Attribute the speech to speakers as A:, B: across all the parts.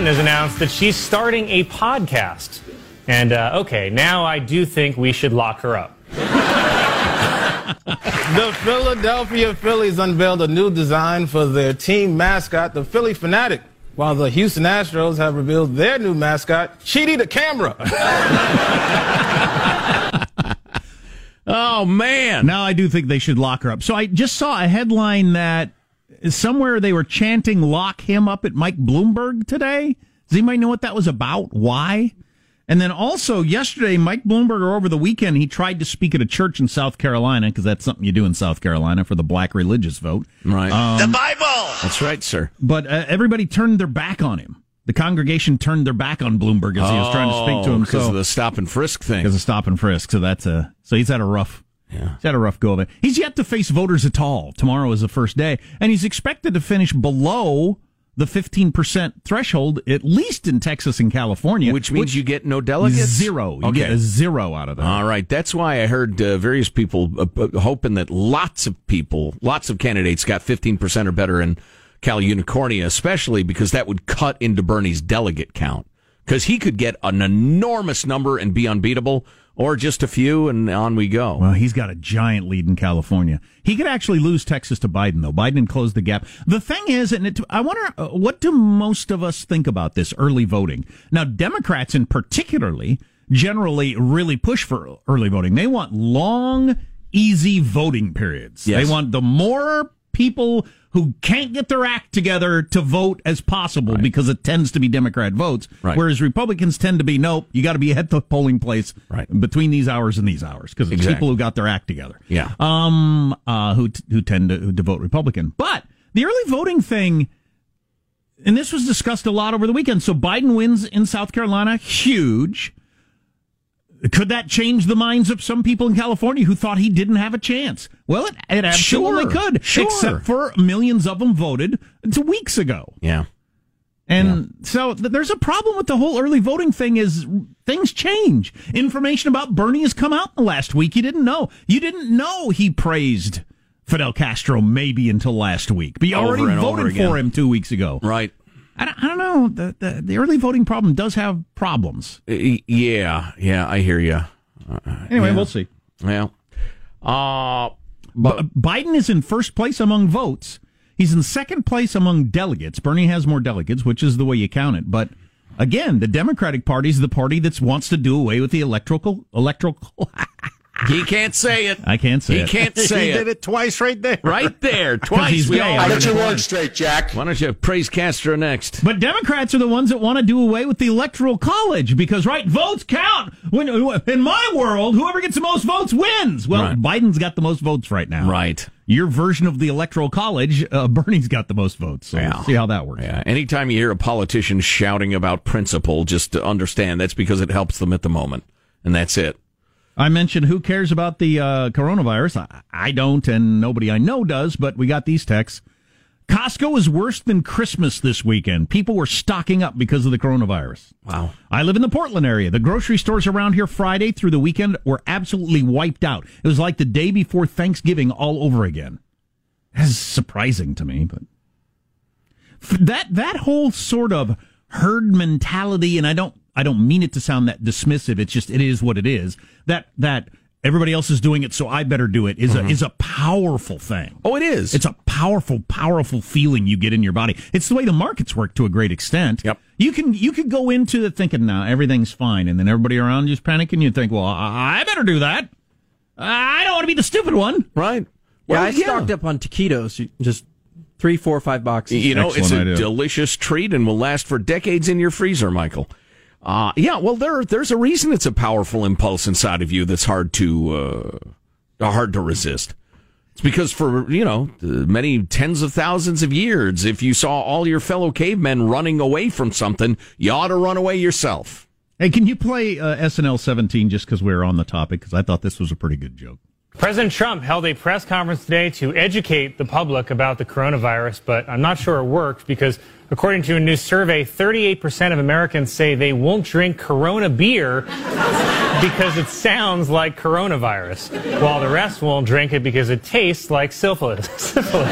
A: Clinton has announced that she's starting a podcast. And uh, okay, now I do think we should lock her up.
B: The Philadelphia Phillies unveiled a new design for their team mascot, the Phillie Phanatic, while the Houston Astros have revealed their new mascot, Cheaty the Camera.
C: Oh man! Now I do think they should lock her up. So I just saw a headline that somewhere they were chanting "lock him up" at Mike Bloomberg today. Does anybody know what that was about? Why? And then also yesterday, Mike Bloomberg, or over the weekend, he tried to speak at a church in South Carolina because that's something you do in South Carolina for the black religious vote.
D: Right.
C: Um,
D: the Bible. That's right, sir.
C: But uh, everybody turned their back on him. The congregation turned their back on Bloomberg as he was trying to speak to him.
D: because
C: so,
D: of the stop and frisk thing.
C: because of stop and frisk. So that's a so he's had a rough.
D: Yeah.
C: He's had a rough go of it. He's yet to face voters at all. Tomorrow is the first day, and he's expected to finish below the 15% threshold, at least in Texas and California.
D: Which means you get no delegates?
C: Zero. You
D: Okay.
C: get a zero out of that.
D: All right. That's why I heard uh, various people uh, uh, hoping that lots of people, lots of candidates got 15% or better in Cal Unicornia, especially because that would cut into Bernie's delegate count. Because he could get an enormous number and be unbeatable, or just a few, and on we go.
C: Well, he's got a giant lead in California. He could actually lose Texas to Biden, though. Biden closed the gap. The thing is, and it, I wonder, uh, what do most of us think about this early voting? Now, Democrats in particularly generally really push for early voting. They want long, easy voting periods.
D: Yes.
C: They want the more people who can't get their act together to vote as possible because it tends to be Democrat votes.
D: Right.
C: Whereas Republicans tend to be, nope, you got to be at the polling place
D: Right.
C: between these hours and these hours because it's
D: Exactly.
C: people who got their act together.
D: Yeah.
C: Um, uh, who, t- who tend to, who to vote Republican. But the early voting thing, and this was discussed a lot over the weekend. So Biden wins in South Carolina, huge. Could that change the minds of some people in California who thought he didn't have a chance? Well, it, it absolutely
D: Sure,
C: could.
D: sure.
C: Except for millions of them voted two weeks ago.
D: yeah.
C: And so th- there's a problem with the whole early voting thing is things change. Information about Bernie has come out in the last week you didn't know. You didn't know he praised Fidel Castro maybe until last week. But you
D: Over
C: already voted for him two weeks ago.
D: Right.
C: I don't, I don't know. The, the, the early voting problem does have problems.
D: Y- Yeah. Yeah. I hear you.
C: Anyway, we'll see.
D: Well, uh, but
C: B- Biden is in first place among votes. He's in second place among delegates. Bernie has more delegates, which is the way you count it. But again, the Democratic Party is the party that wants to do away with the electoral electoral.
D: he can't say it.
C: I can't say
D: He
C: it.
D: He can't say
B: he
D: it.
B: did it twice right there.
D: Right there, twice.
C: he's
D: We
C: gay.
D: all-
C: I'll
E: Get your words straight, Jack.
D: Why don't you praise Castro next?
C: But Democrats are the ones that want to do away with the electoral college because, right, votes count. When in my world, whoever gets the most votes wins. Well,
D: Right.
C: Biden's got the most votes right now.
D: Right.
C: Your version of the electoral college, uh, Bernie's got the most votes. So
D: Yeah.
C: we'll see how that works.
D: Yeah. Anytime you hear a politician shouting about principle, just to understand that's because it helps them at the moment, and that's it.
C: I mentioned who cares about the uh, coronavirus. I, I don't, and nobody I know does. But we got these texts. Costco is worse than Christmas this weekend. People were stocking up because of the coronavirus.
D: Wow.
C: I live in the Portland area. The grocery stores around here Friday through the weekend were absolutely wiped out. It was like the day before Thanksgiving all over again. That's surprising to me, but that that whole sort of herd mentality, and I don't I don't mean it to sound that dismissive. It's just it is what it is. That that everybody else is doing it, so I better do it is a mm-hmm. is a powerful thing.
D: Oh, it is.
C: It's a powerful, powerful feeling you get in your body. It's the way the markets work to a great extent.
D: Yep.
C: You can you could go into it thinking now everything's fine, and then everybody around you's panicking. You think, well, I I better do that. I don't want to be the stupid one.
D: right.
F: Yeah,
D: Well,
F: I stocked up on taquitos, just three, four, five boxes.
D: You know, it's a
C: idea.
D: delicious treat and will last for decades in your freezer, Michael. Uh, yeah, well, there, there's a reason it's a powerful impulse inside of you that's hard to, uh, hard to resist. It's because for, you know, many tens of thousands of years, if you saw all your fellow cavemen running away from something, you ought to run away yourself.
C: Hey, can you play uh, SNL 17 just because we're on the topic? Because I thought this was a pretty good joke.
A: President Trump held a press conference today to educate the public about the coronavirus, but I'm not sure it worked because, according to a new survey, 38% of Americans say they won't drink Corona beer because it sounds like coronavirus, while the rest won't drink it because it tastes like syphilis. syphilis.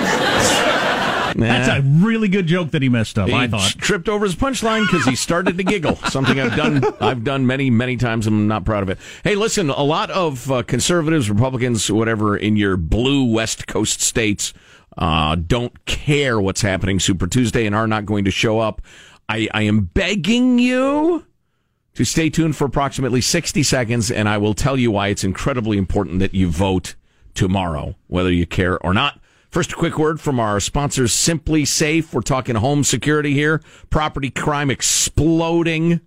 C: That's a really good joke that he messed up.
D: He
C: I thought.
D: tripped over his punchline because he started to giggle. Something I've done, I've done many, many times. I'm not proud of it. Hey, listen, a lot of uh, conservatives, Republicans, whatever, in your blue West Coast states, uh, don't care what's happening Super Tuesday and are not going to show up. I, I am begging you to stay tuned for approximately 60 seconds, and I will tell you why it's incredibly important that you vote tomorrow, whether you care or not. First, a quick word from our sponsors, SimpliSafe. We're talking home security here. Property crime exploding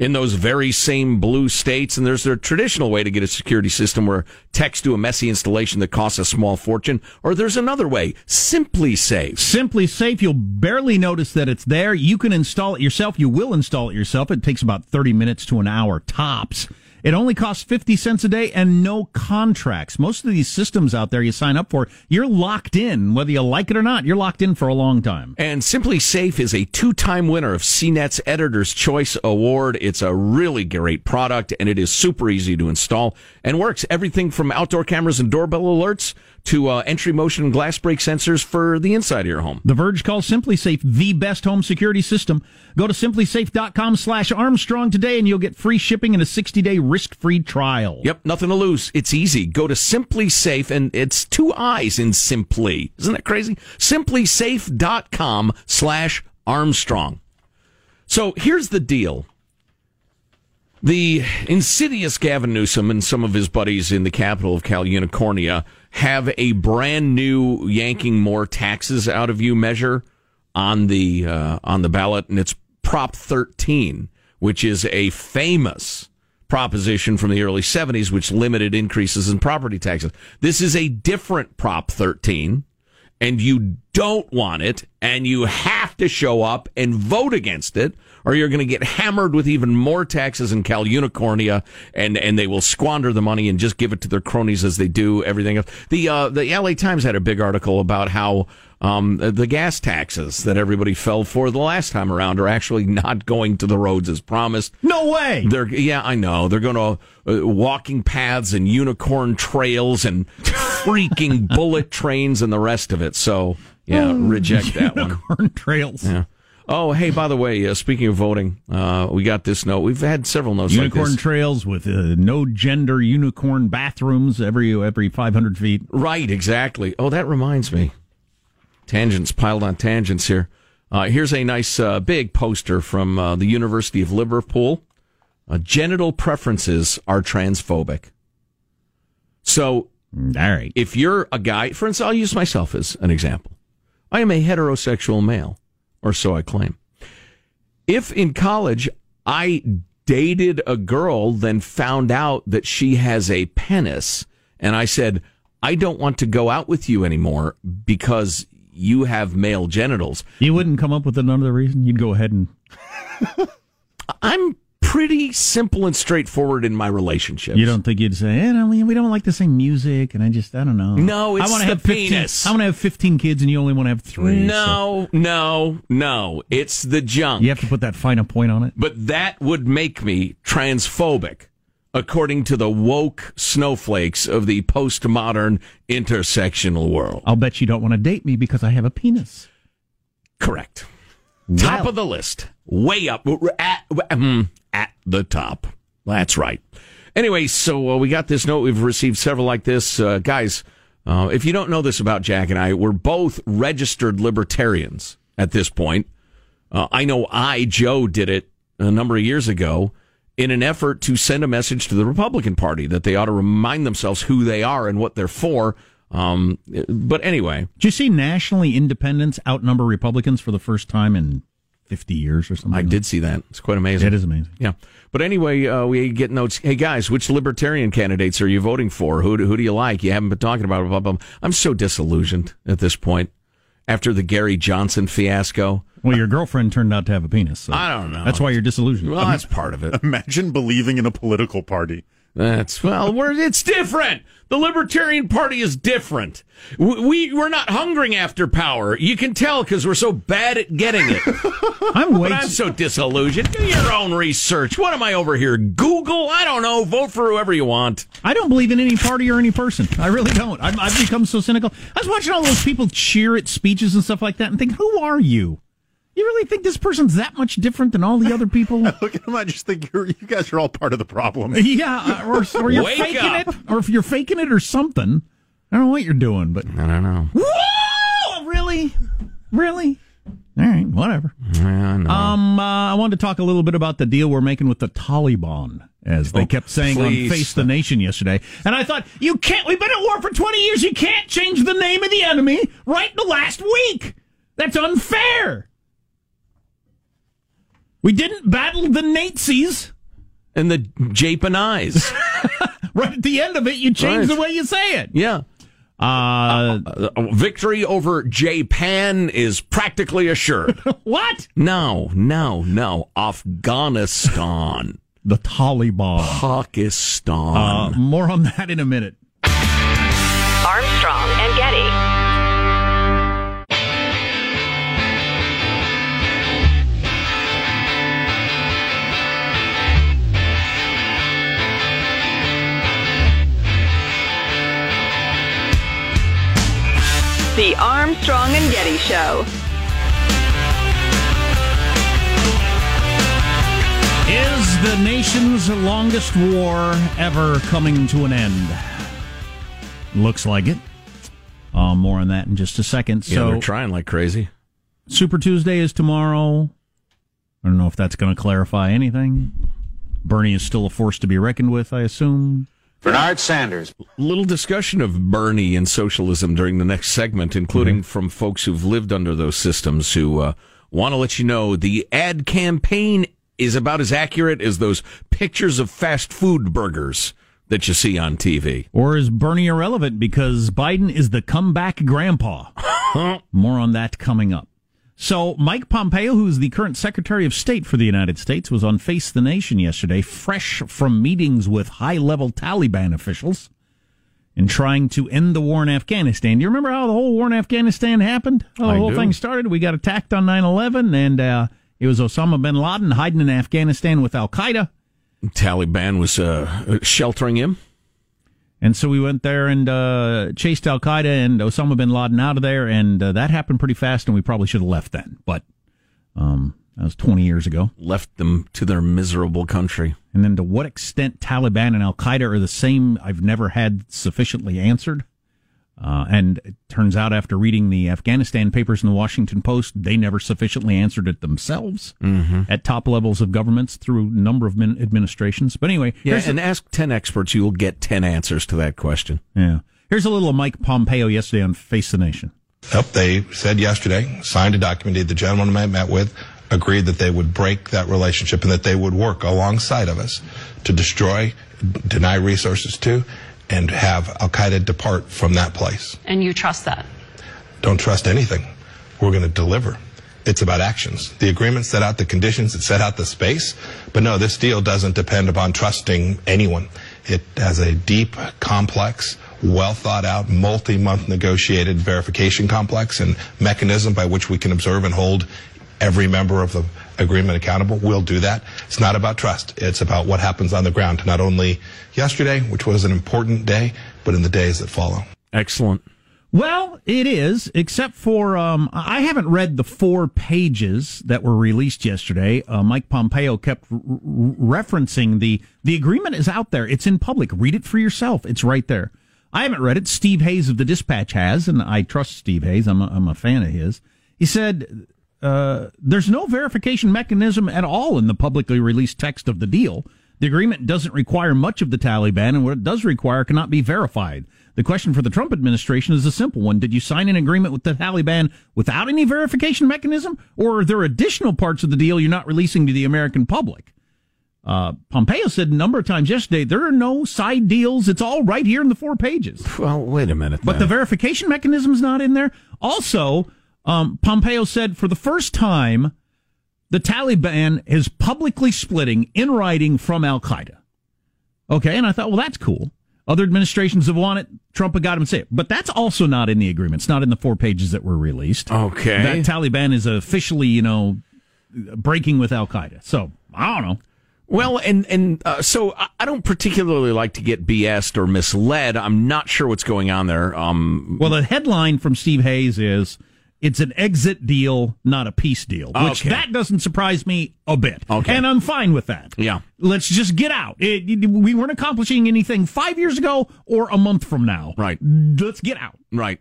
D: in those very same blue states. And there's their traditional way to get a security system where techs do a messy installation that costs a small fortune. Or there's another way, SimpliSafe.
C: Simply Safe, you'll barely notice that it's there. You can install it yourself. You will install it yourself. It takes about 30 minutes to an hour tops. It only costs 50 cents a day and no contracts. Most of these systems out there you sign up for, you're locked in. Whether you like it or not, you're locked in for a long time.
D: And SimpliSafe is a two-time winner of CNET's Editor's Choice Award. It's a really great product, and it is super easy to install and works. Everything from outdoor cameras and doorbell alerts to uh, entry motion glass break sensors for the inside of your home.
C: The Verge calls SimpliSafe the best home security system. Go to simplisafe.com slash Armstrong today and you'll get free shipping and a 60 day risk free trial.
D: Yep, nothing to lose. It's easy. Go to SimpliSafe, and it's two eyes in Simply. Isn't that crazy? SimpliSafe.com slash Armstrong. So here's the deal. The insidious Gavin Newsom and some of his buddies in the capital of Cal Unicornia have a brand new yanking more taxes out of you measure on the uh, on the ballot, and it's Prop 13, which is a famous proposition from the early 70s, which limited increases in property taxes. This is a different Prop 13 and you don't want it and you have to show up and vote against it or you're going to get hammered with even more taxes in Cal Unicornia and, and they will squander the money and just give it to their cronies as they do everything else. The, uh, the LA Times had a big article about how, um, the gas taxes that everybody fell for the last time around are actually not going to the roads as promised.
C: No way!
D: They're yeah, I know. They're going to uh, walking paths and unicorn trails and freaking bullet trains and the rest of it. So yeah, reject that one.
C: Unicorn trails.
D: Yeah. Oh, hey, by the way, uh, speaking of voting, uh, we got this note. We've had several notes
C: Unicorn
D: like this.
C: trails with uh, no gender unicorn bathrooms every every 500 feet.
D: Right, exactly. Oh, that reminds me. Tangents piled on tangents here. Uh, here's a nice uh, big poster from uh, the University of Liverpool. Uh, genital preferences are transphobic. So,
C: all right,
D: if you're a guy, for instance, I'll use myself as an example. I am a heterosexual male, or so I claim. If in college I dated a girl, then found out that she has a penis, and I said, I don't want to go out with you anymore because you have male genitals.
C: You wouldn't come up with another reason. You'd go ahead and.
D: I'm pretty simple and straightforward in my relationships.
C: You don't think you'd say, eh, no, we we don't like the same music, and I just, I don't know.
D: No, it's
C: I wanna
D: the
C: have 15,
D: penis.
C: I want to have 15 kids, and you only want to have three. so
D: No, no, no. It's the junk.
C: you have to put that final point on it.
D: But that would make me transphobic, according to the woke snowflakes of the postmodern intersectional world.
C: I'll bet you don't want to date me because I have a penis.
D: Correct. Top of the list. Way up. At, mm, at the top. That's right. Anyway, so uh, we got this note. We've received several like this. Uh, guys, uh, if you don't know this about Jack and I, we're both registered libertarians at this point. Uh, I know I, Joe, did it a number of years ago in an effort to send a message to the Republican Party that they ought to remind themselves who they are and what they're for. Um, but anyway,
C: Did you see nationally independents outnumber Republicans for the first time in 50 years or something?
D: I did see that. It's quite amazing.
C: It is amazing.
D: Yeah. But anyway, uh, we get notes. Hey guys, which libertarian candidates are you voting for? Who do, who do you like? You haven't been talking about it. Blah, blah, blah. I'm so disillusioned at this point after the Gary Johnson fiasco.
C: Well, your girlfriend turned out to have a penis. So
D: I don't know.
C: That's why you're disillusioned.
D: Well, that's part of it.
E: Imagine believing in a political party.
D: That's well, we're, it's different. The Libertarian Party is different. We, we we're not hungering after power. You can tell because we're so bad at getting it.
C: I'm way
D: But I'm so disillusioned. Do your own research. What am I over here? Google? I don't know. Vote for whoever you want.
C: I don't believe in any party or any person. I really don't. I've, I've become so cynical. I was watching all those people cheer at speeches and stuff like that and think, who are you? You really think this person's that much different than all the other people?
E: Look at him. I just think you're, you guys are all part of the problem.
C: yeah, or, or you're
D: Wake
C: faking
D: up.
C: it, or if you're faking it or something. I don't know what you're doing, but
D: I don't know.
C: whoa, really, really. All right, whatever.
D: Yeah, no.
C: Um, uh, I wanted to talk a little bit about the deal we're making with the Taliban, as they
D: Oh,
C: kept saying
D: please.
C: on Face the Nation yesterday. And I thought, you can't. We've been at war for twenty years. You can't change the name of the enemy right in the last week. That's unfair. We didn't battle the Nazis.
D: and the Japanese.
C: Right at the end of it, you change
D: Right.
C: the way you say it.
D: yeah.
C: Uh,
D: Uh, victory over Japan is practically assured.
C: what?
D: no, no, no. Afghanistan.
C: The Taliban.
D: Pakistan.
C: Uh, more on that in a minute.
G: The Armstrong and Getty Show.
C: Is the nation's longest war ever coming to an end? Looks like it. Uh, more on that in just a second.
D: yeah,
C: so,
D: they're trying like crazy.
C: Super Tuesday is tomorrow. I don't know if that's going to clarify anything. Bernie is still a force to be reckoned with, I assume.
H: Bernard Sanders.
D: Little discussion of Bernie and socialism during the next segment, including from folks who've lived under those systems who uh, want to let you know the ad campaign is about as accurate as those pictures of fast food burgers that you see on TV.
C: Or is Bernie irrelevant because Biden is the comeback grandpa? More on that coming up. So, Mike Pompeo, who's the current Secretary of State for the United States, was on Face the Nation yesterday, fresh from meetings with high level Taliban officials in trying to end the war in Afghanistan. Do you remember how the whole war in Afghanistan happened? How the
D: I
C: whole
D: do.
C: thing started? We got attacked on 9 11, and uh, it was Osama bin Laden hiding in Afghanistan with Al Qaeda.
D: Taliban was uh, sheltering him.
C: And so we went there and uh, chased Al Qaeda and Osama bin Laden out of there, and uh, that happened pretty fast, and we probably should have left then. But um, that was 20 years ago.
D: Left them to their miserable country.
C: And then to what extent Taliban and Al Qaeda are the same, I've never had sufficiently answered. Uh, and it turns out after reading the Afghanistan papers in the Washington Post, they never sufficiently answered it themselves
D: Mm-hmm.
C: at top levels of governments through a number of min- administrations. But anyway,
D: Yeah,
C: here's a-
D: and ask 10 experts, you will get 10 answers to that question.
C: yeah. Here's a little Mike Pompeo yesterday on Face the Nation.
H: Yep, they said yesterday, signed a document, the gentleman I met with agreed that they would break that relationship and that they would work alongside of us to destroy, deny resources to, and have Al Qaeda depart from that place.
I: And you trust that?
H: Don't trust anything. We're going to deliver. It's about actions. The agreement set out the conditions, it set out the space, but no, this deal doesn't depend upon trusting anyone. It has a deep, complex, well thought out, multi month negotiated verification complex and mechanism by which we can observe and hold every member of the agreement accountable. We'll do that. It's not about trust. It's about what happens on the ground, not only yesterday, which was an important day, but in the days that follow.
D: Excellent.
C: Well, it is, except for um, I haven't read the four pages that were released yesterday. Uh, Mike Pompeo kept r- r- referencing the the agreement is out there. It's in public. Read it for yourself. It's right there. I haven't read it. Steve Hayes of the Dispatch has, and I trust Steve Hayes. I'm a, I'm a fan of his. He said uh, there's no verification mechanism at all in the publicly released text of the deal. The agreement doesn't require much of the Taliban, and what it does require cannot be verified. The question for the Trump administration is a simple one. Did you sign an agreement with the Taliban without any verification mechanism? Or are there additional parts of the deal you're not releasing to the American public? Uh, Pompeo said a number of times yesterday, there are no side deals. It's all right here in the four pages.
D: Well, wait a minute.
C: But the verification mechanism is not in there. Also, um, Pompeo said for the first time, the Taliban is publicly splitting in writing from Al Qaeda. Okay, and I thought, well, that's cool. Other administrations have won it. Trump had got him to say it. But that's also not in the agreement. It's not in the four pages that were released.
D: Okay.
C: That Taliban is officially, you know, breaking with Al Qaeda. So, I don't know.
D: Well, and and uh, so I I don't particularly like to get BS'd or misled. I'm not sure what's going on there. Um,
C: Well, the headline from Steve Hayes is it's an exit deal, not a peace deal, which
D: Okay.
C: that doesn't surprise me a bit.
D: Okay.
C: And I'm fine with that.
D: Yeah.
C: Let's just get out. It, it- we weren't accomplishing anything five years ago or a month from now.
D: Right.
C: Let's get out.
D: Right.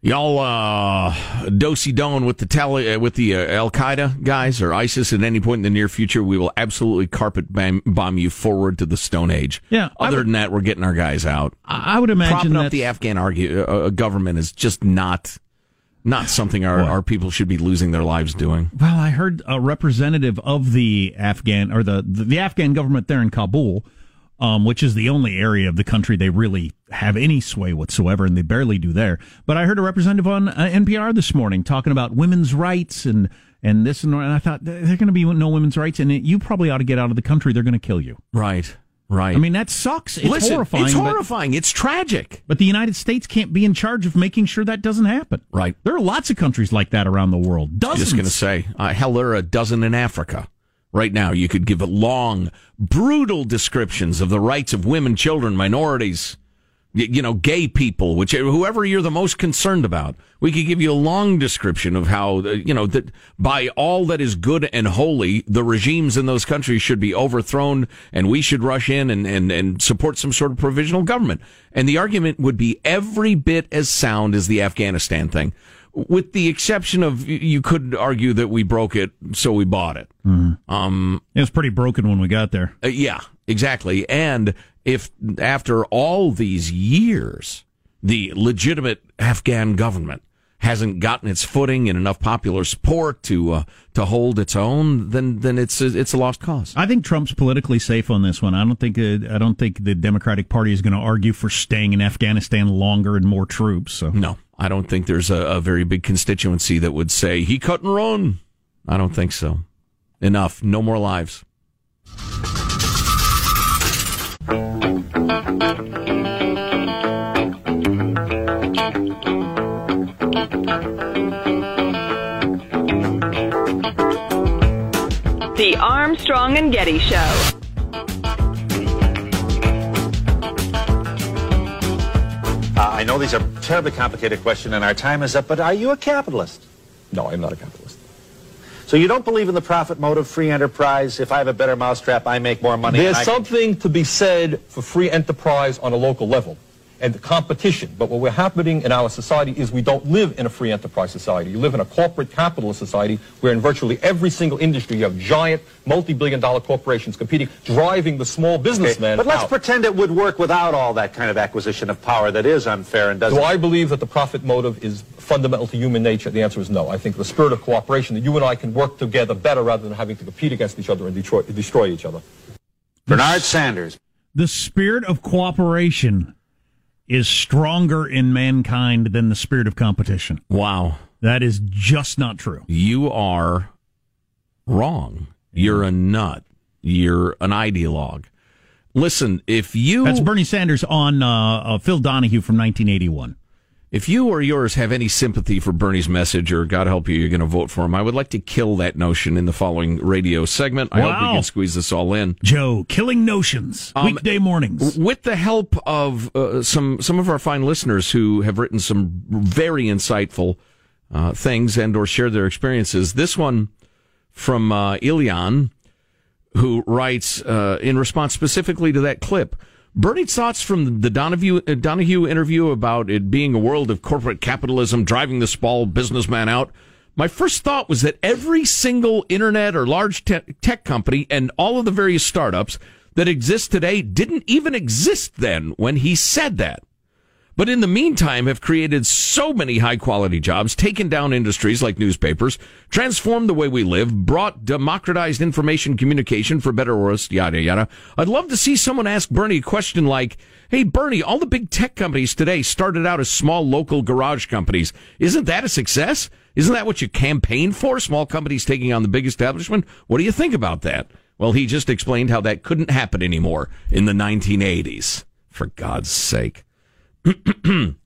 D: Y'all uh dosey don with the uh, with the uh, Al Qaeda guys or ISIS at any point in the near future, we will absolutely carpet bomb, bomb you forward to the Stone Age.
C: Yeah,
D: Other
C: would-
D: than that, we're getting our guys out.
C: I I would imagine
D: Propping up the Afghan argue, uh, uh, government is just not not something our, our people should be losing their lives doing.
C: Well, I heard a representative of the Afghan or the the, the Afghan government there in Kabul, um, which is the only area of the country they really have any sway whatsoever, and they barely do there. But I heard a representative on uh, NPR this morning talking about women's rights and and this and. And I thought there are going to be no women's rights, and you probably ought to get out of the country. They're going to kill you.
D: Right. Right.
C: I mean, that sucks. It's
D: Listen,
C: horrifying.
D: It's
C: but-
D: horrifying. It's tragic.
C: But the United States can't be in charge of making sure that doesn't happen.
D: Right.
C: There are lots of countries like that around the world. Dozens.
D: Just going to say, uh, hell, there are a dozen in Africa. Right now, you could give long, brutal descriptions of the rights of women, children, minorities, you know, gay people, which whoever you're the most concerned about. We could give you a long description of how, uh, you know, that by all that is good and holy, the regimes in those countries should be overthrown and we should rush in and, and, and support some sort of provisional government. And the argument would be every bit as sound as the Afghanistan thing with the exception of you could argue that we broke it, so we bought it. Um,
C: it was pretty broken when we got there.
D: uh, yeah, exactly. And if after all these years, the legitimate Afghan government hasn't gotten its footing and enough popular support to uh, to hold its own, then then it's a, it's a lost cause.
C: I think Trump's politically safe on this one. I don't think uh, I don't think the Democratic Party is going to argue for staying in Afghanistan longer and more troops. So
D: No, I don't think there's a, a very big constituency that would say he cut and run. I don't think so. Enough. No more lives.
G: Armstrong and Getty Show.
I: Uh, I know these are terribly complicated questions and our time is up, but are you a capitalist?
J: No, I'm not a capitalist.
I: So you don't believe in the profit motive, free enterprise. If I have a better mousetrap, I make more money.
J: There's something can... to be said for free enterprise on a local level and the competition. But what we're happening in our society is we don't live in a free enterprise society. You live in a corporate capitalist society where in virtually every single industry you have giant multi-billion dollar corporations competing, driving the small businessman
I: But let's
J: out.
I: pretend it would work without all that kind of acquisition of power that is unfair and doesn't.
J: Do I believe that the profit motive is fundamental to human nature? The answer is no. I think the spirit of cooperation, that you and I can work together better rather than having to compete against each other and destroy, destroy each other.
I: Bernard Sanders.
C: The spirit of cooperation is stronger in mankind than the spirit of competition.
D: Wow.
C: That is just not true.
D: You are wrong. You're a nut. You're an ideologue. Listen, if you
C: That's Bernie Sanders on uh, uh, Phil Donahue from 1981.
D: If you or yours have any sympathy for Bernie's message, or God help you, you're going to vote for him, I would like to kill that notion in the following radio segment. Wow. I hope we can squeeze this all in.
C: Joe, killing notions,
D: Um,
C: weekday mornings.
D: With the help of uh, some some of our fine listeners who have written some very insightful uh, things and or shared their experiences, this one from uh, Ilian, who writes uh, in response specifically to that clip. Bernie's thoughts from the Donahue, uh, Donahue interview about it being a world of corporate capitalism driving the small businessman out. My first thought was that every single internet or large te- tech company and all of the various startups that exist today didn't even exist then when he said that. But in the meantime have created so many high quality jobs, taken down industries like newspapers, transformed the way we live, brought democratized information communication for better or worse, yada yada. I'd love to see someone ask Bernie a question like, Hey Bernie, all the big tech companies today started out as small local garage companies. Isn't that a success? Isn't that what you campaign for? Small companies taking on the big establishment? What do you think about that? Well, he just explained how that couldn't happen anymore in the 1980s. For God's sake. Then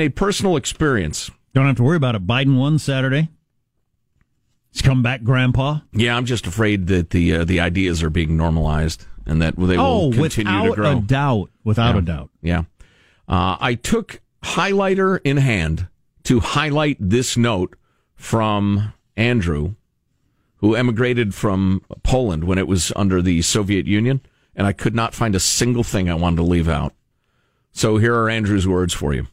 D: a personal experience.
C: Don't have to worry about it. Biden won Saturday. He's come back, Grandpa.
D: Yeah, I'm just afraid that the uh, the ideas are being normalized and that they
C: oh,
D: will continue to grow.
C: Without a doubt. Without
D: Yeah.
C: a doubt.
D: Yeah. Uh, I took highlighter in hand to highlight this note from Andrew, who emigrated from Poland when it was under the Soviet Union, and I could not find a single thing I wanted to leave out. So here are Andrew's words for you.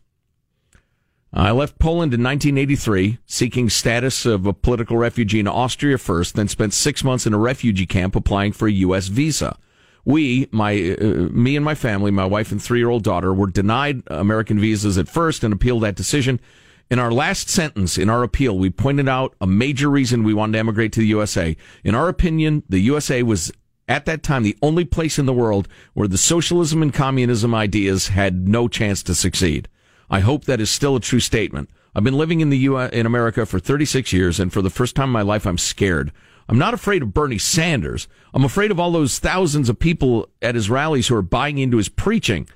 D: I left Poland in 1983, seeking status of a political refugee in Austria first, then spent six months in a refugee camp applying for a U.S. visa. We, my, uh, me and my family, my wife and three-year-old daughter, were denied American visas at first and appealed that decision. In our last sentence in our appeal, we pointed out a major reason we wanted to emigrate to the USA. In our opinion, the USA was at that time the only place in the world where the socialism and communism ideas had no chance to succeed. I hope that is still a true statement. I've been living in the U. Uh, in America for 36 years, and for the first time in my life, I'm scared. I'm not afraid of Bernie Sanders. I'm afraid of all those thousands of people at his rallies who are buying into his preaching.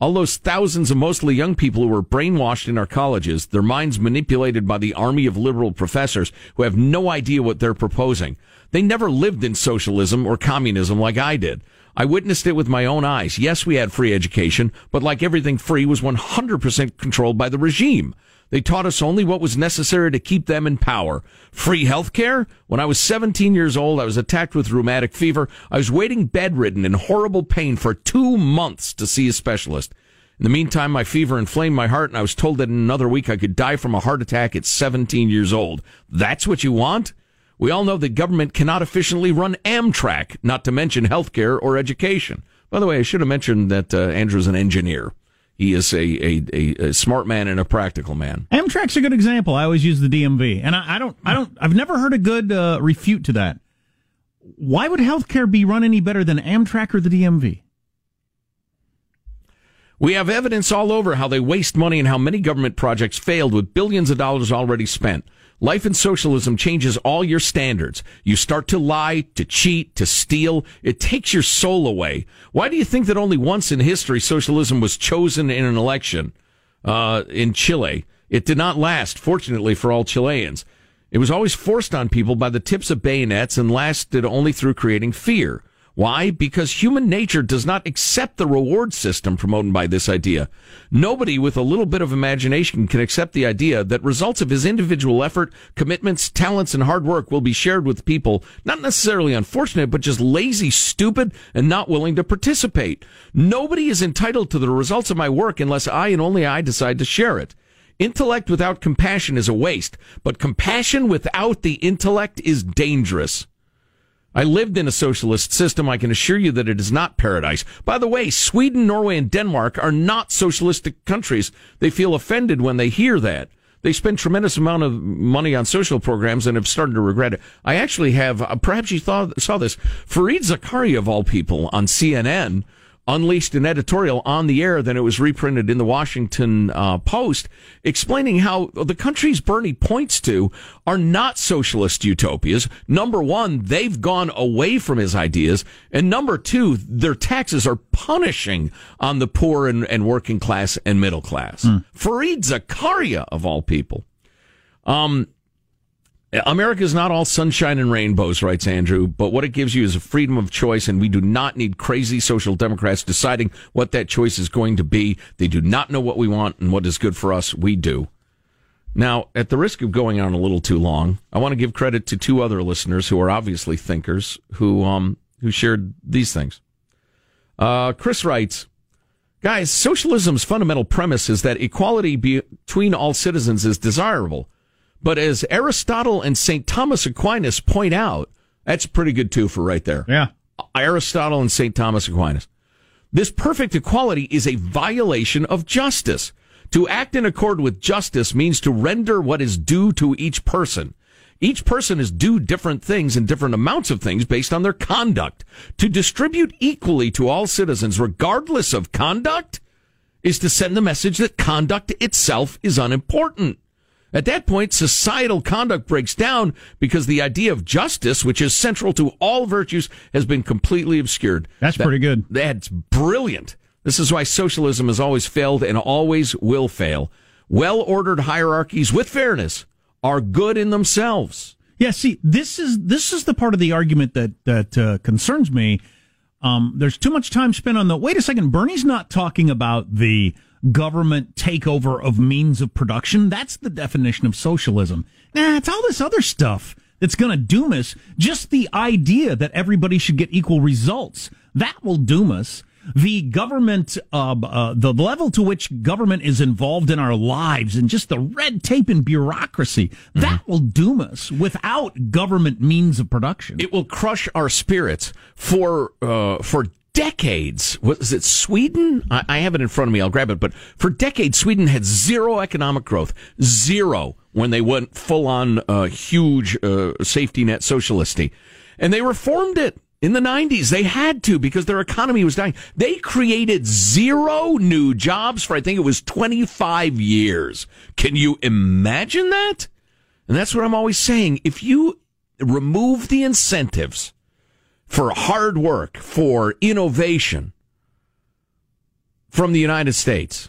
D: All those thousands of mostly young people who were brainwashed in our colleges, their minds manipulated by the army of liberal professors who have no idea what they're proposing. They never lived in socialism or communism like I did. I witnessed it with my own eyes. Yes, we had free education, but like everything free was 100% controlled by the regime. They taught us only what was necessary to keep them in power. Free health care? When I was 17 years old, I was attacked with rheumatic fever. I was waiting bedridden in horrible pain for two months to see a specialist. In the meantime, my fever inflamed my heart and I was told that in another week I could die from a heart attack at 17 years old. That's what you want? We all know that government cannot efficiently run Amtrak, not to mention healthcare or education. By the way, I should have mentioned that uh, Andrew's an engineer. He is a, a, a, a smart man and a practical man.
C: Amtrak's a good example. I always use the DMV, and I, I don't, I don't, I've never heard a good uh, refute to that. Why would healthcare be run any better than Amtrak or the DMV?
D: We have evidence all over how they waste money and how many government projects failed with billions of dollars already spent. Life in socialism changes all your standards. You start to lie, to cheat, to steal. It takes your soul away. Why do you think that only once in history socialism was chosen in an election uh, in Chile? It did not last, fortunately for all Chileans. It was always forced on people by the tips of bayonets and lasted only through creating fear. Why? Because human nature does not accept the reward system promoted by this idea. Nobody with a little bit of imagination can accept the idea that results of his individual effort, commitments, talents, and hard work will be shared with people not necessarily unfortunate, but just lazy, stupid, and not willing to participate. Nobody is entitled to the results of my work unless I and only I decide to share it. Intellect without compassion is a waste, but compassion without the intellect is dangerous. I lived in a socialist system. I can assure you that it is not paradise. By the way, Sweden, Norway, and Denmark are not socialistic countries. They feel offended when they hear that. They spend tremendous amount of money on social programs and have started to regret it. I actually have, uh, perhaps you thought, saw this, Fareed Zakaria of all people on CNN unleashed an editorial on the air, then it was reprinted in the Washington uh, Post, explaining how the countries Bernie points to are not socialist utopias. Number one, they've gone away from his ideas, and number two, their taxes are punishing on the poor and, and working class and middle class.
C: Hmm.
D: Fareed Zakaria, of all people. Um, America is not all sunshine and rainbows, writes Andrew, but what it gives you is a freedom of choice, and we do not need crazy social democrats deciding what that choice is going to be. They do not know what we want and what is good for us. We do. Now, at the risk of going on a little too long, I want to give credit to two other listeners who are obviously thinkers who um who shared these things. Uh, Chris writes, guys, socialism's fundamental premise is that equality between all citizens is desirable. But as Aristotle and St. Thomas Aquinas point out, that's pretty good too for right there.
C: Yeah.
D: Aristotle and St. Thomas Aquinas. This perfect equality is a violation of justice. To act in accord with justice means to render what is due to each person. Each person is due different things and different amounts of things based on their conduct. To distribute equally to all citizens, regardless of conduct, is to send the message that conduct itself is unimportant. At that point, societal conduct breaks down because the idea of justice, which is central to all virtues, has been completely obscured.
C: That's
D: That-
C: pretty good.
D: That's brilliant. This is why socialism has always failed and always will fail. Well ordered hierarchies with fairness are good in themselves.
C: Yeah, see, this is this is the part of the argument that that uh, concerns me. Um, there's too much time spent on the. Wait a second, Bernie's not talking about the government takeover of means of production. That's the definition of socialism. Nah, it's all this other stuff that's going to doom us. Just the idea that everybody should get equal results that will doom us. The government, uh, uh, the level to which government is involved in our lives and just the red tape and bureaucracy, that will doom us without government means of production.
D: It will crush our spirits for uh, for decades. Was it Sweden? I, I have it in front of me. I'll grab it. But for decades, Sweden had zero economic growth, zero when they went full on uh, huge uh, safety net socialisty, and they reformed it. In the 90s, they had to because their economy was dying. They created zero new jobs for, I think it was 25 years. Can you imagine that? And that's what I'm always saying. If you remove the incentives for hard work, for innovation from the United States,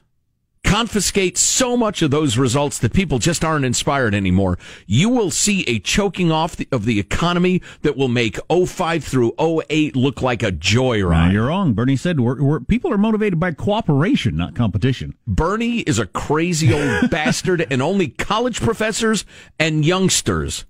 D: confiscate so much of those results that people just aren't inspired anymore, you will see a choking off the, of the economy that will make 05 through 08 look like a
C: No,
D: joyride.
C: you're wrong. Bernie said we're, we're, people are motivated by cooperation, not competition.
D: Bernie is a crazy old bastard, and only college professors and youngsters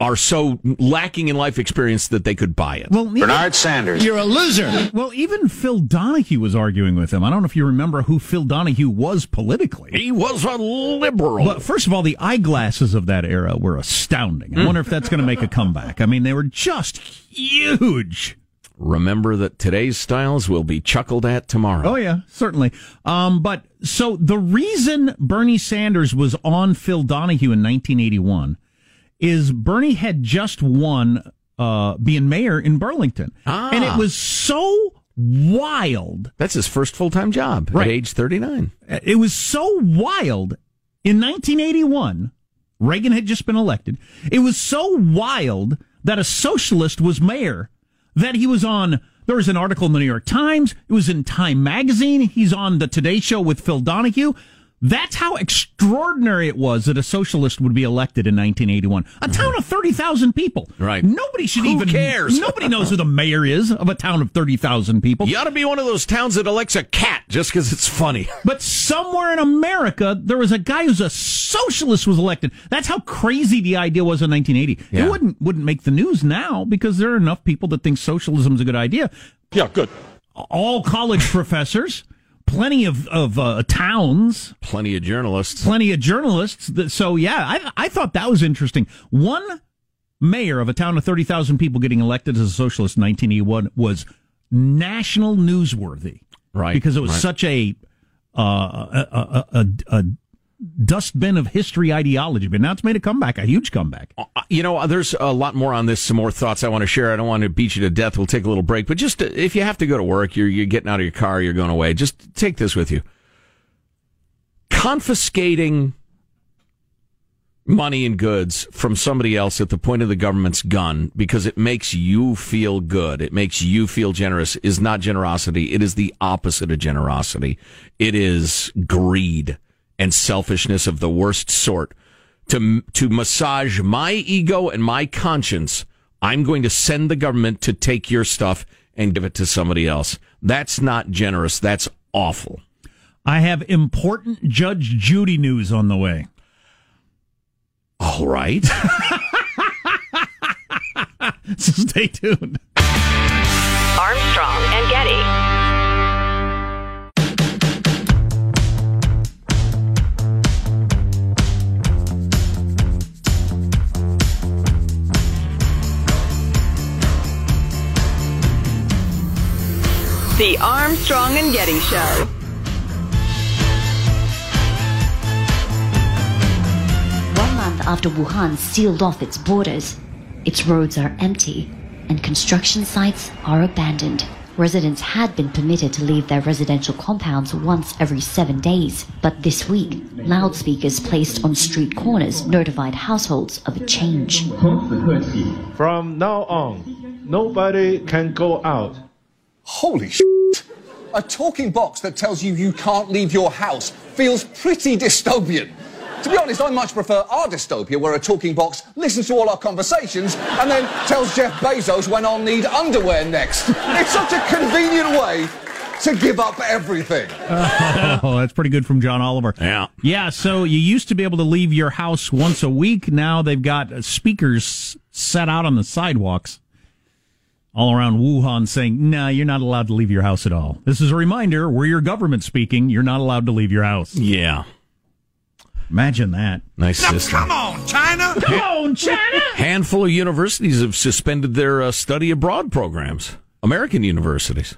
D: are so lacking in life experience that they could buy it.
C: Well,
I: Bernard Sanders.
C: You're a loser. Well, even Phil Donahue was arguing with him. I don't know if you remember who Phil Donahue was politically.
D: He was a liberal.
C: But first of all, the eyeglasses of that era were astounding. I wonder if that's going to make a comeback. I mean, they were just huge.
D: Remember that today's styles will be chuckled at tomorrow.
C: Oh yeah, certainly. Um, but so the reason Bernie Sanders was on Phil Donahue in 1981 is Bernie had just won uh, being mayor in Burlington,
D: Ah.
C: and it was so wild.
D: That's his first full time job
C: Right.
D: at age 39.
C: It was so wild in 1981. Reagan had just been elected. It was so wild that a socialist was mayor that he was on. There was an article in the New York Times. It was in Time magazine. He's on the Today Show with Phil Donahue. That's how extraordinary it was that a socialist would be elected in 1981. A town of 30,000 people.
D: Right.
C: Nobody should
D: Who
C: even
D: cares?
C: Nobody knows who the mayor is of a town of 30,000 people.
D: You ought to be one of those towns that elects a cat just because it's funny.
C: But somewhere in America, there was a guy who's a socialist was elected. That's how crazy the idea was in 1980.
D: Yeah.
C: It wouldn't wouldn't make the news now because there are enough people that think socialism's a good idea.
J: Yeah, good.
C: All college professors, plenty of of uh, towns,
D: Plenty of journalists.
C: plenty of journalists. That, so yeah, I I thought that was interesting. One mayor of a town of 30,000 people getting elected as a socialist in 1981 was national newsworthy.
D: Right.
C: Because it was
D: right.
C: such a, uh, a, a, a, a dustbin of history ideology. But now it's made a comeback, a huge comeback.
D: Uh, You know, there's a lot more on this, some more thoughts I want to share. I don't want to beat you to death. We'll take a little break. But just uh, if you have to go to work, you're, you're getting out of your car, you're going away, just take this with you. Confiscating money and goods from somebody else at the point of the government's gun because it makes you feel good, it makes you feel generous, is not generosity. It is the opposite of generosity. It is greed and selfishness of the worst sort. To, to massage my ego and my conscience, I'm going to send the government to take your stuff and give it to somebody else. That's not generous. That's awful.
C: I have important Judge Judy news on the way.
D: All right.
C: so stay tuned.
G: Armstrong and Getty. The Armstrong and Getty Show.
K: One month after Wuhan sealed off its borders, its roads are empty and construction sites are abandoned. Residents had been permitted to leave their residential compounds once every seven days, but this week, loudspeakers placed on street corners notified households of a change.
L: From now on, nobody can go out.
M: Holy shit! A talking box that tells you you can't leave your house feels pretty dystopian. To be honest, I much prefer our dystopia where a talking box listens to all our conversations and then tells Jeff Bezos when I'll need underwear next. It's such a convenient way to give up everything.
C: oh, that's pretty good from John Oliver.
D: Yeah.
C: Yeah, so you used to be able to leave your house once a week. Now they've got uh, speakers set out on the sidewalks all around Wuhan saying, no, you're not allowed to leave your house at all. This is a reminder we're your government speaking. You're not allowed to leave your house.
D: Yeah.
C: Imagine that.
D: Nice system.
N: Come on, China!
C: Come on, China!
D: Handful of universities have suspended their uh, study abroad programs. American universities.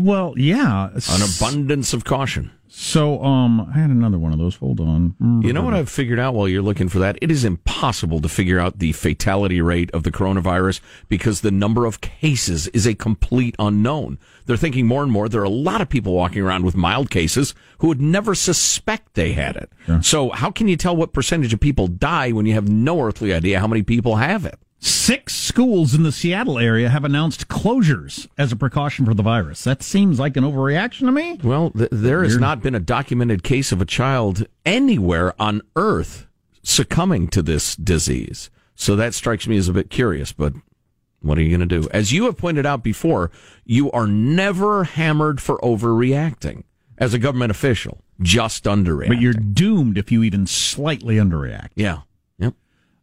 C: Well, yeah.
D: An abundance of caution.
C: So, um, I had another one of those. Hold on.
D: You know what I've figured out while you're looking for that? It is impossible to figure out the fatality rate of the coronavirus because the number of cases is a complete unknown. They're thinking more and more there are a lot of people walking around with mild cases who would never suspect they had it. So how can you tell what percentage of people die when you have no earthly idea how many people have it?
C: Six schools in the Seattle area have announced closures as a precaution for the virus. That seems like an overreaction to me.
D: Well, th- there has not been a documented case of a child anywhere on earth succumbing to this disease. So that strikes me as a bit curious, but what are you going to do? As you have pointed out before, you are never hammered for overreacting as a government official, just underreacting.
C: But you're doomed if you even slightly underreact.
D: Yeah.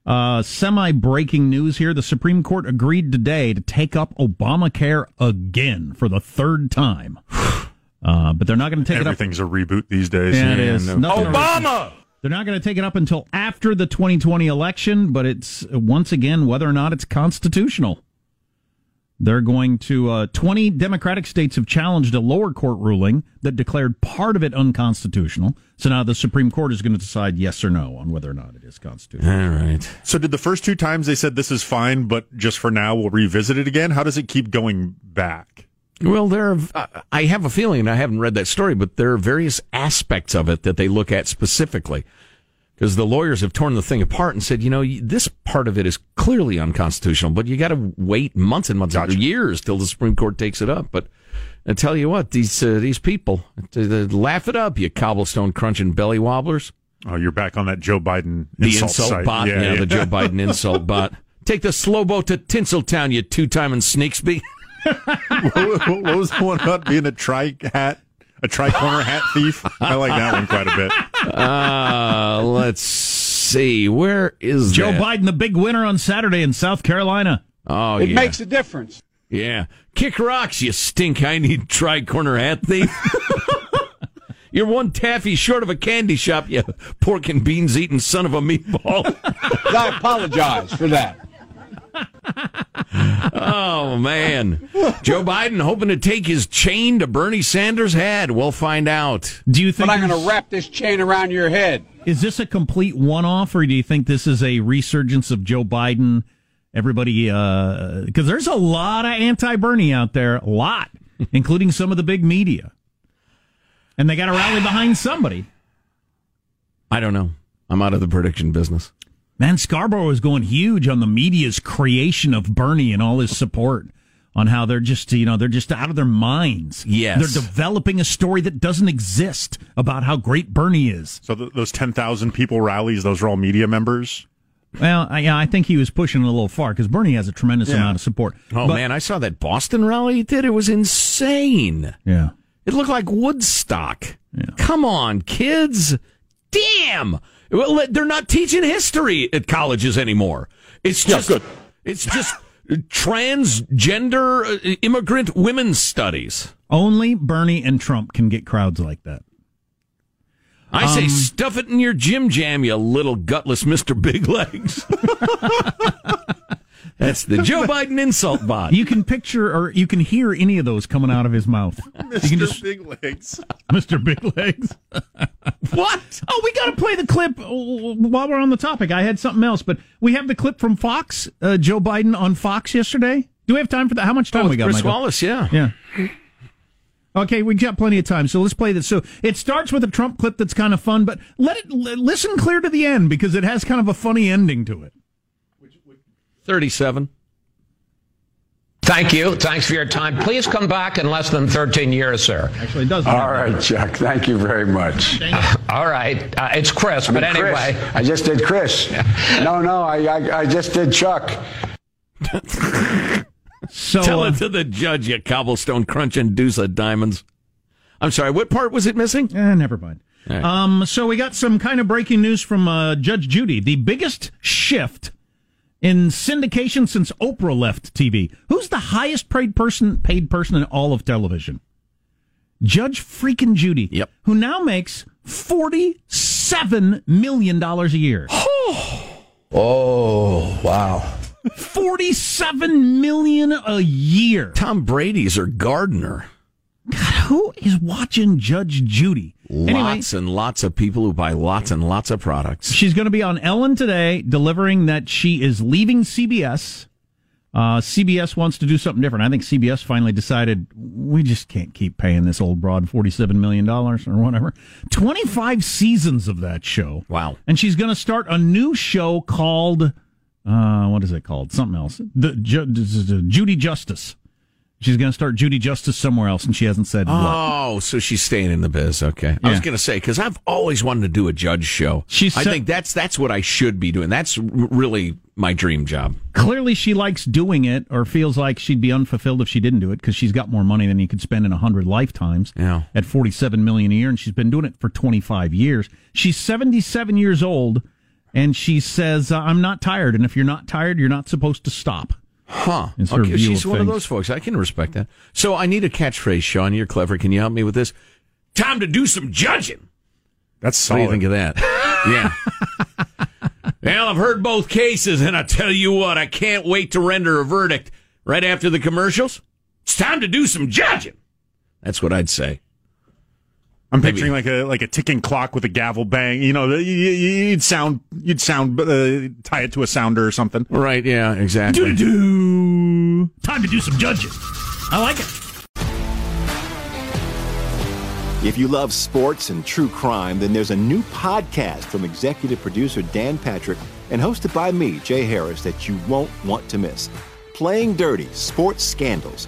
D: Yep.
C: Uh, Semi breaking news here. The Supreme Court agreed today to take up Obamacare again for the third time. Uh, but they're not going to take it up.
E: Everything's a reboot these days.
C: Yeah, it is.
E: no-
C: Nothing
N: Obama!
C: They're not going to take it up until after the 2020 election, but it's uh, once again whether or not it's constitutional. They're going to, uh, 20 Democratic states have challenged a lower court ruling that declared part of it unconstitutional. So now the Supreme Court is going to decide yes or no on whether or not it is constitutional.
D: All right.
E: So did the first two times they said this is fine, but just for now we'll revisit it again? How does it keep going back?
D: Well, there. Are, uh, I have a feeling, I haven't read that story, but there are various aspects of it that they look at specifically. Because the lawyers have torn the thing apart and said, you know, this part of it is clearly unconstitutional, but you got to wait months and months, gotcha. years till the Supreme Court takes it up. But I tell you what, these uh, these people they, they laugh it up, you cobblestone crunching belly wobblers.
E: Oh, you're back on that Joe Biden
D: the
E: insult,
D: insult
E: site.
D: bot,
E: yeah,
D: yeah,
E: yeah.
D: the Joe Biden insult bot. Take the slow boat to Tinseltown, you two timing Sneaksby.
E: what, what was the one about being a tri hat, a tri corner hat thief? I like that one quite a bit.
D: Uh, let's see. Where is
C: Joe
D: that?
C: Biden, the big winner on Saturday in South Carolina.
D: Oh,
N: it
D: yeah.
N: makes a difference.
D: Yeah. Kick rocks, you stink I need tri corner hat thief. You're one taffy short of a candy shop, you pork and beans eating son of a meatball.
N: I apologize for that.
D: oh man, Joe Biden hoping to take his chain to Bernie Sanders' head. We'll find out.
C: Do you think?
N: But I'm going to wrap this chain around your head.
C: Is this a complete one-off, or do you think this is a resurgence of Joe Biden? Everybody, uh, because there's a lot of anti-Bernie out there, a lot, including some of the big media, and they got to rally behind somebody.
D: I don't know. I'm out of the prediction business.
C: Man, Scarborough is going huge on the media's creation of Bernie and all his support on how they're just, you know, they're just out of their minds.
D: Yes.
C: They're developing a story that doesn't exist about how great Bernie is.
E: So th- those 10,000 people rallies, those are all media members?
C: Well, I, yeah, I think he was pushing it a little far because Bernie has a tremendous
D: Yeah.
C: amount of support.
D: Oh
C: But-
D: man, I saw that Boston rally he did. It was insane.
C: Yeah.
D: It looked like Woodstock. Come on, kids. Damn. Well, they're not teaching history at colleges anymore. It's just it's just transgender uh, immigrant women's studies.
C: Only Bernie and Trump can get crowds like that.
D: I say
C: Um,
D: stuff it in your Jim Jam, you little gutless Mr. Big Legs. That's the Joe Biden insult bot.
C: You can picture or you can hear any of those coming out of his mouth. You can just,
E: Big Legs.
C: Mr. Big Legs.
D: what?
C: Oh, we got to play the clip uh, while we're on the topic. I had something else, but we have the clip from Fox, uh, Joe Biden on Fox yesterday. Do we have time for that? How much time
D: Oh,
C: we got,
D: Chris
C: Michael?
D: Wallace, yeah.
C: Yeah. Okay, we got plenty of time, so let's play this. So it starts with a Trump clip that's kind of fun, but let it l- listen clear to the end because it has kind of a funny ending to it.
D: 37.
O: Thank you. Thanks for your time. Please come back in less than 13 years, sir.
C: Actually, it doesn't.
O: All right, Chuck. Thank you very much. All right. Uh, it's Chris, but
P: I mean, Chris.
O: anyway.
P: I just did Chris. no, no, I, I, I just did Chuck.
C: So
D: Tell
C: uh,
D: it to the judge, you cobblestone crunching deuce of diamonds. I'm sorry, what part was it missing?
C: Eh, never mind.
D: All right.
C: Um, so we got some kind of breaking news from uh, Judge Judy. The biggest shift in syndication since Oprah left TV. Who's the highest paid person paid person in all of television? Judge freaking Judy.
D: Yep.
C: Who now makes forty seven million dollars a year.
O: Oh, wow.
C: forty seven million a year.
D: Tom Brady's her gardener.
C: Who is watching Judge Judy? Anyway,
D: Lots and lots of people who buy lots and lots of products.
C: She's going to be on Ellen today, delivering that she is leaving CBS. Uh, CBS wants to do something different. I think CBS finally decided we just can't keep paying this old broad $47 million or whatever. 25 seasons of that show.
D: Wow.
C: And she's going to start a new show called, uh, what is it called? Something else. The, Ju- Judy Justice. She's going to start Judy Justice somewhere else, and she hasn't said what.
D: Oh, so she's staying in the biz. Okay, I was going to say because I've always wanted to do a judge show.
C: She's
D: I think that's that's what I should be doing. That's r- really my dream job.
C: clearly she likes doing it or feels like she'd be unfulfilled if she didn't do it because she's got more money than you could spend in a hundred lifetimes
D: Yeah.
C: at 47 million a year and she's been doing it for 25 years she's 77 years old and she says i'm not tired and if you're not tired you're not supposed to stop
D: Huh. Okay, she's
C: of
D: one of those folks. I can respect that. So I need a catchphrase, Sean. You're clever. Can you help me with this? Time to do some judging.
E: That's
D: What do
E: solid.
D: you think of that? yeah. well, I've heard both cases, and I tell you what, I can't wait to render a verdict right after the commercials. It's time to do some judging. That's what I'd say.
E: I'm
D: Maybe.
E: picturing like a like a ticking clock with a gavel bang. You know, you- you- you'd sound you'd sound uh, tie it to a sounder or something.
D: Right? Yeah. Exactly.
C: do time to do some judging i like it
Q: If you love sports and true crime, then there's a new podcast from executive producer Dan Patrick and hosted by me, Jay Harris, that you won't want to miss. Playing Dirty Sports Scandals.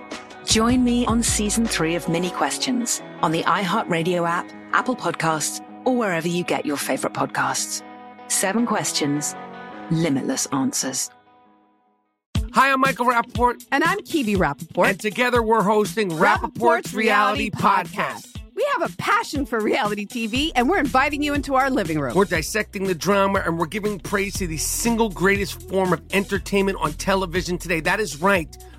R: Join me on season three of Minnie Questions on the iHeartRadio app, Apple Podcasts, or wherever you get your favorite podcasts. Seven questions, limitless answers.
S: Hi, I'm Michael Rapaport.
T: And I'm Kebe Rapaport.
S: And together we're hosting Rapaport's, Reality Podcast.
T: We have a passion for reality TV, and we're inviting you into our living room.
S: We're dissecting the drama and we're giving praise to the single greatest form of entertainment on television today. That is right.